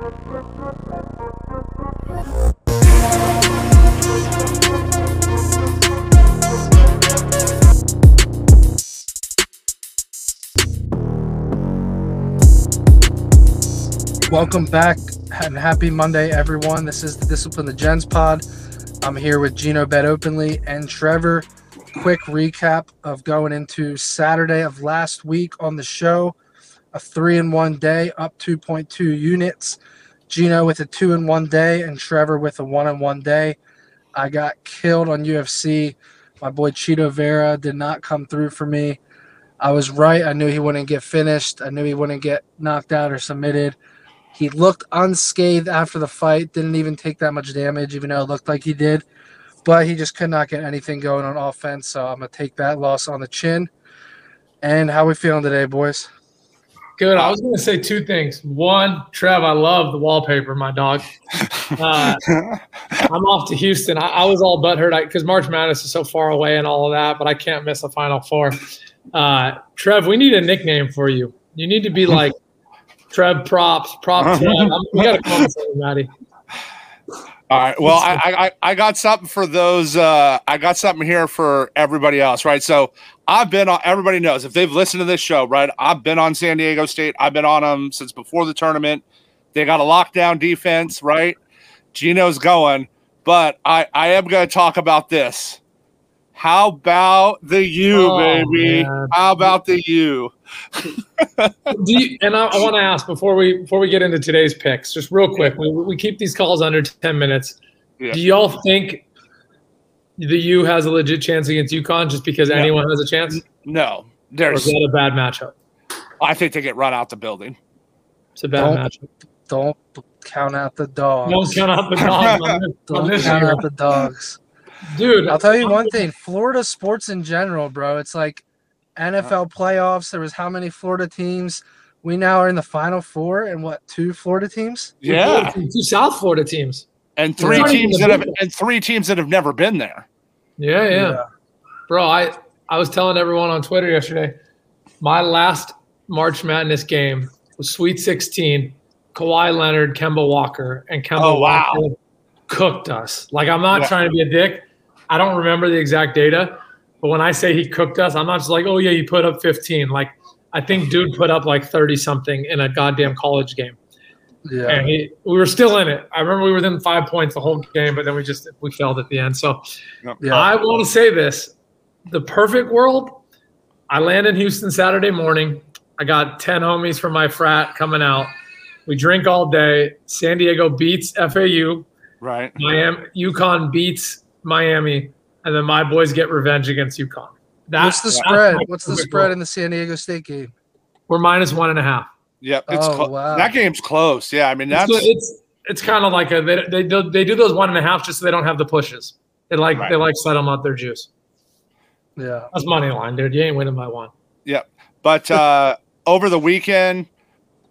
Welcome back and happy Monday, everyone. This is the Disciplined Degens pod. I'm here with Gino Bet Openly and Trevor. Quick recap of going into Saturday of last week on the show. A three in one day, up 2.2 units. Gino with a two in one day, and Trevor with a one in one day. I got killed on UFC. My boy Chito Vera did not come through for me. I was right. I knew he wouldn't get finished. I knew he wouldn't get knocked out or submitted. He looked unscathed after the fight, didn't even take that much damage, even though it looked like he did. But he just could not get anything going on offense. So I'm going to take that loss on the chin. And how we feeling today, boys? Good. I was going to say two things. One, Trev, I love the wallpaper, my dog. Uh, I'm off to Houston. I, I was all butthurt because March Madness is so far away and all of that, but I can't miss a Final Four. Uh, Trev, we need a nickname for you. You need to be like Trev props, prop Trev. we got to call Maddie. All right. Well, I, I I got something for those. Uh, I got something here for everybody else, right? So I've been on. Everybody knows if they've listened to this show, right? I've been on San Diego State. I've been on them since before the tournament. They got a lockdown defense, right? Gino's going, but I I am going to talk about this. How about the U, oh, baby? Man. How about the U? you, and I, I want to ask before we before we get into today's picks, just real quick. We, we keep these calls under ten minutes. Yeah. Do y'all think the U has a legit chance against UConn just because no. anyone has a chance? No, there's or is that a bad matchup. I think they get run out the building. It's a bad don't, matchup. Don't count out the dogs. Don't count out the dogs. don't count out the dogs. Dude, I'll tell you one thing. Florida sports in general, bro. It's like uh-huh. NFL playoffs. There was how many Florida teams? We now are in the Final Four, and what two Florida teams? Yeah, two South Florida teams, and three teams that have and three teams that have never been there. Yeah, yeah, yeah, bro. I I was telling everyone on Twitter yesterday. My last March Madness game was Sweet 16. Kawhi Leonard, Kemba Walker, and Kemba oh, wow. Walker cooked us. Like I'm not yeah. trying to be a dick. I don't remember the exact data, but when I say he cooked us, I'm not just like, oh yeah, you put up 15. Like I think dude put up like 30 something in a goddamn college game. Yeah. And he, we were still in it. I remember we were within five points the whole game, but then we just we failed at the end. So yeah. I want to say this: the perfect world. I land in Houston Saturday morning. I got 10 homies from my frat coming out. We drink all day. San Diego beats FAU. Right. Miami UConn beats Miami and then my boys get revenge against UConn. What's the spread? What's the spread goal. in the San Diego State game? We're minus one and a half. Yep, it's oh, cl- wow. that game's close. Yeah, I mean that's it's it's, it's kind of like a they, they do they do those one and a half just so they don't have the pushes. They like right. they like set them up their juice. Yeah, that's money line, dude. You ain't winning by one. Yep, but uh, over the weekend,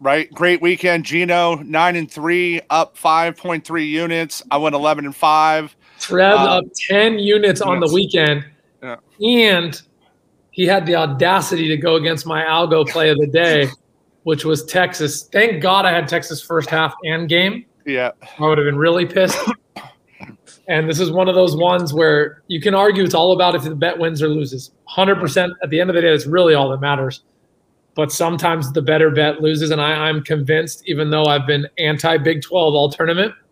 right? Great weekend. Gino nine and three, up five point three units. I went eleven and five. Trev um, up 10 units on the weekend. Yeah. And he had the audacity to go against my algo play of the day, which was Texas. Thank God I had Texas first half and game. Yeah. I would have been really pissed. and this is one of those ones where you can argue it's all about if the bet wins or loses. 100% at the end of the day, it's really all that matters. But sometimes the better bet loses. And I, I'm convinced, even though I've been anti Big 12 all tournament –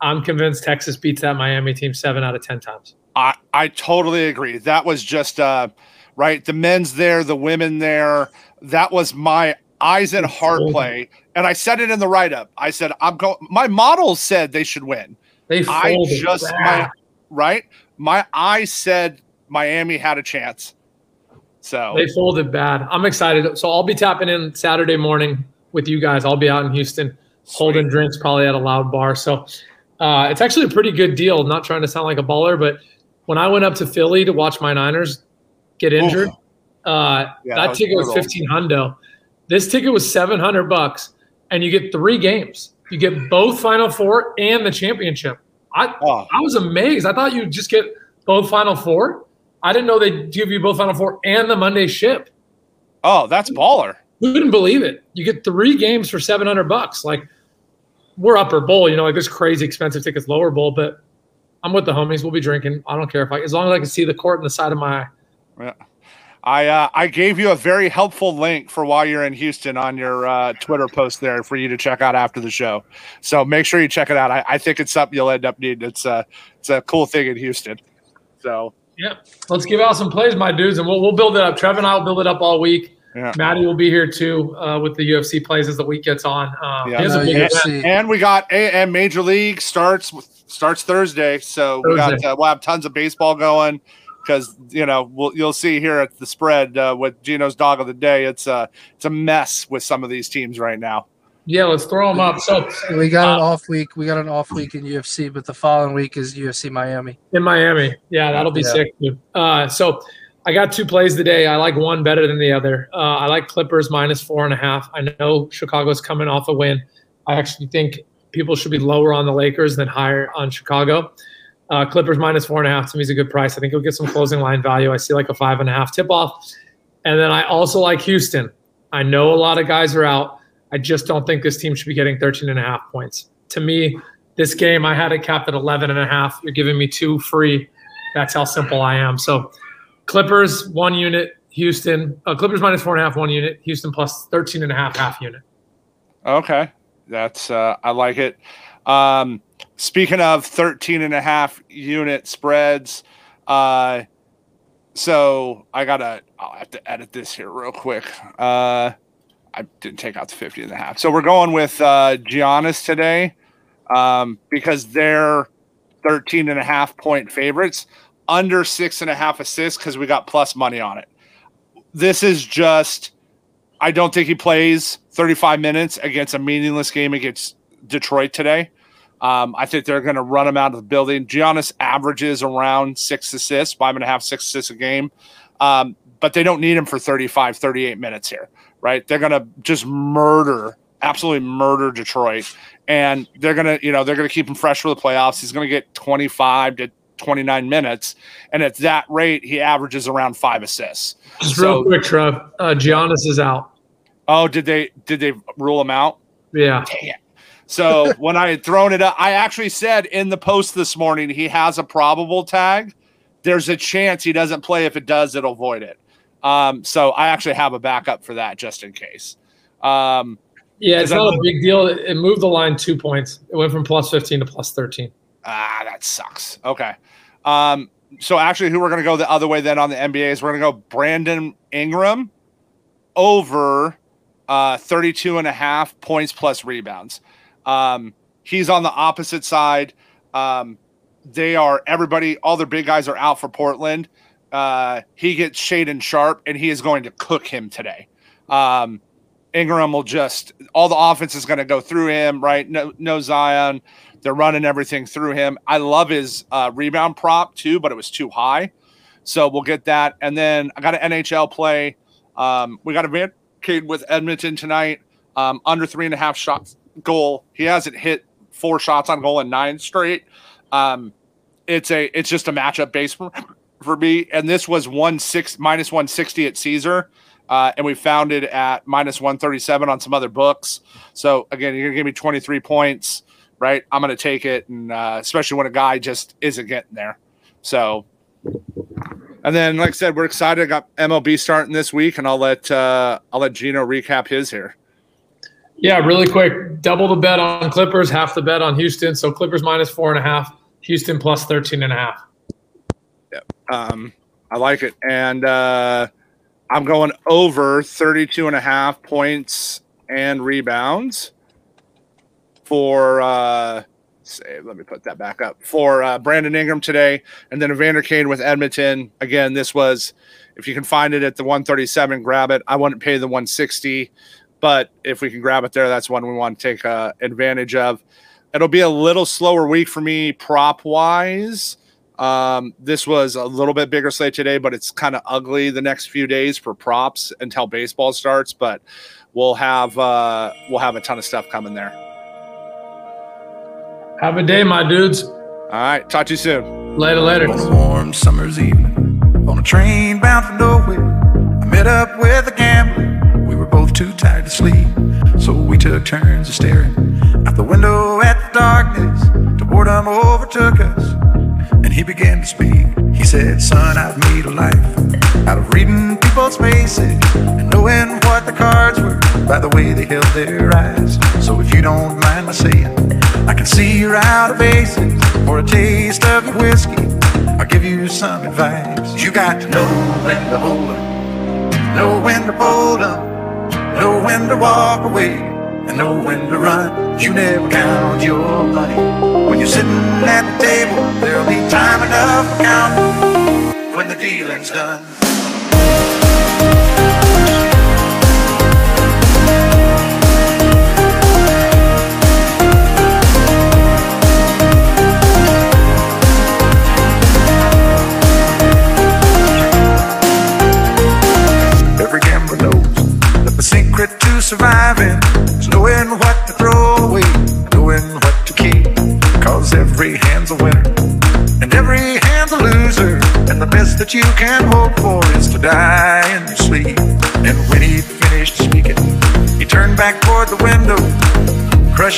I'm convinced Texas beats that Miami team seven out of ten times. I I totally agree. That was just uh, right. The men's there, the women there. That was my eyes and heart play, and I said it in the write up. I said I'm going. My models said they should win. They folded. I just my, right. My eyes said Miami had a chance. So they folded bad. I'm excited. So I'll be tapping in Saturday morning with you guys. I'll be out in Houston, Sweet. holding drinks, probably at a loud bar. So uh, it's actually a pretty good deal. Not trying to sound like a baller, but when I went up to Philly to watch my Niners get injured, uh, yeah, that, that was ticket brutal. was fifteen hundo. This ticket was seven hundred bucks, and you get three games. You get both Final Four and the championship. I oh. I was amazed. I thought you'd just get both Final Four. I didn't know they'd give you both Final Four and the Monday ship. Oh, that's baller. Who couldn't believe it? You get three games for seven hundred bucks. Like we're upper bowl. You know, like there's crazy expensive tickets, lower bowl, but I'm with the homies. We'll be drinking. I don't care if I, as long as I can see the court in the side of my eye. Yeah. I uh, I gave you a very helpful link for while you're in Houston on your uh, Twitter post there for you to check out after the show. So make sure you check it out. I, I think it's something you'll end up needing. It's a uh, it's a cool thing in Houston. So yeah, let's give out some plays, my dudes, and we'll we'll build it up. Trevor and I will build it up all week. Yeah. Maddie will be here too uh, with the UFC plays as the week gets on. Um, yeah, no, and, and, we got a, and Major League starts starts Thursday, so Thursday. we got uh, we'll have tons of baseball going because you know we'll, you'll see here at the spread uh, with Gino's dog of the day. It's a it's a mess with some of these teams right now. Yeah, let's throw them up. So we got an uh, off week. We got an off week in UFC, but the following week is UFC Miami. In Miami, yeah, that'll be yeah. sick. Uh, so I got two plays today. I like one better than the other. Uh, I like Clippers minus four and a half. I know Chicago's coming off a win. I actually think people should be lower on the Lakers than higher on Chicago. Uh, Clippers minus four and a half to me is a good price. I think you'll get some closing line value. I see like a five and a half tip off. And then I also like Houston. I know a lot of guys are out. I just don't think this team should be getting 13 and a half points. To me, this game, I had it capped at 11 and a half. You're giving me two free. That's how simple I am. So Clippers, one unit. Houston, uh, Clippers minus four and a half, one unit. Houston plus 13 and a half, half unit. Okay. That's, uh, I like it. Um, speaking of 13 and a half unit spreads, uh, so I gotta, I'll have to edit this here real quick. Uh, I didn't take out the 50 and a half. So we're going with uh, Giannis today um, because they're 13 and a half point favorites, under six and a half assists because we got plus money on it. This is just, I don't think he plays 35 minutes against a meaningless game against Detroit today. Um, I think they're going to run him out of the building. Giannis averages around six assists, five and a half, six assists a game. Um, but they don't need him for 35, 38 minutes here, right? They're going to just murder, absolutely murder Detroit. And they're going to, you know, they're going to keep him fresh for the playoffs. He's going to get 25 to 29 minutes. And at that rate, he averages around five assists. Just so, real quick, Trev, uh, Giannis is out. Oh, did they, did they rule him out? Yeah. So when I had thrown it up, I actually said in the post this morning he has a probable tag. There's a chance he doesn't play. If it does, it'll void it. Um, so I actually have a backup for that just in case. Um, yeah, it's not a big deal. It, it moved the line two points. It went from plus 15 to plus 13. Ah, that sucks. Okay. Um, so actually, who we're going to go the other way then on the NBA is we're going to go Brandon Ingram over uh, 32 and a half points plus rebounds. Um, he's on the opposite side. Um, they are everybody, all their big guys are out for Portland. Uh, he gets Shaedon Sharpe and he is going to cook him today. Um, Ingram will just all the offense is going to go through him, right? No, no Zion. They're running everything through him. I love his uh, rebound prop too, but it was too high. So we'll get that. And then I got an NHL play. Um, we got a Van with Edmonton tonight. Um, under three and a half shots goal. He hasn't hit four shots on goal in nine straight. Um, it's a it's just a matchup base for, for me. And this was one six minus one sixty at Caesar. Uh, and we found it at minus 137 on some other books. So again, you're gonna give me 23 points, right? I'm gonna take it, and uh, especially when a guy just isn't getting there. So, and then like I said, we're excited. I got MLB starting this week, and I'll let uh, I'll let Gino recap his here. Yeah, really quick. Double the bet on Clippers, half the bet on Houston. So Clippers minus four and a half, Houston plus 13 and a half. Yeah. Um, I like it. And uh, I'm going over 32 and a half points and rebounds for uh say let me put that back up for uh, Brandon Ingram today and then Evander Kane with Edmonton. Again, this was if you can find it at the 137, grab it. I wouldn't pay the 160. But if we can grab it there, that's one we want to take uh, advantage of. It'll be a little slower week for me prop wise. Um, this was a little bit bigger slate today, but it's kind of ugly the next few days for props until baseball starts. But we'll have uh, we'll have a ton of stuff coming there. Have a day, my dudes. All right, talk to you soon. Later, later. On a warm summer's evening, on a train bound for nowhere, I met up with a gambler. We were both too tired to sleep, so we took turns of staring out the window at the darkness, the boredom overtook us, and he began to speak. He said, Son, I've made a life out of reading people's faces and knowing what the cards were by the way they held their eyes. So if you don't mind my saying, I can see you're out of aces for a taste of your whiskey. I'll give you some advice. You got to know when to hold 'em, know when to fold 'em, know when to walk away, and know when to run. You never count your money. When you're sitting at the table, there'll be enough when the dealing's done.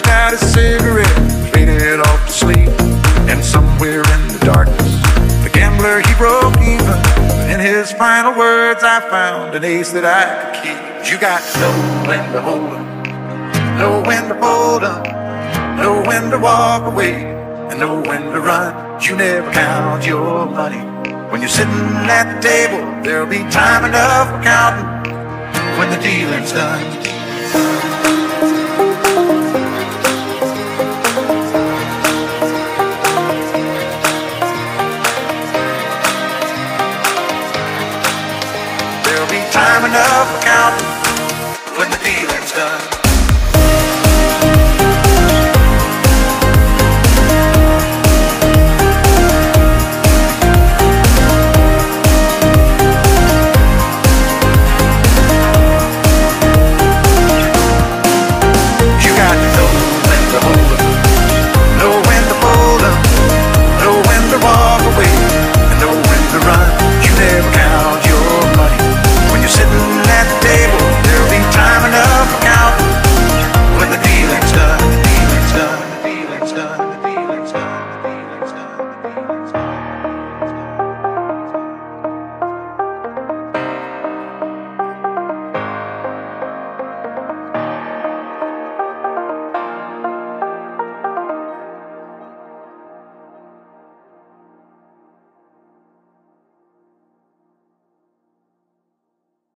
Out his cigarette, faded off to sleep. And somewhere in the darkness, the gambler he broke even. In his final words, I found an ace that I could keep. You got no when to hold 'em, know when to fold 'em, know when to walk away, and know when to run. You never count your money. When you're sitting at the table, there'll be time enough for counting when the dealing's done.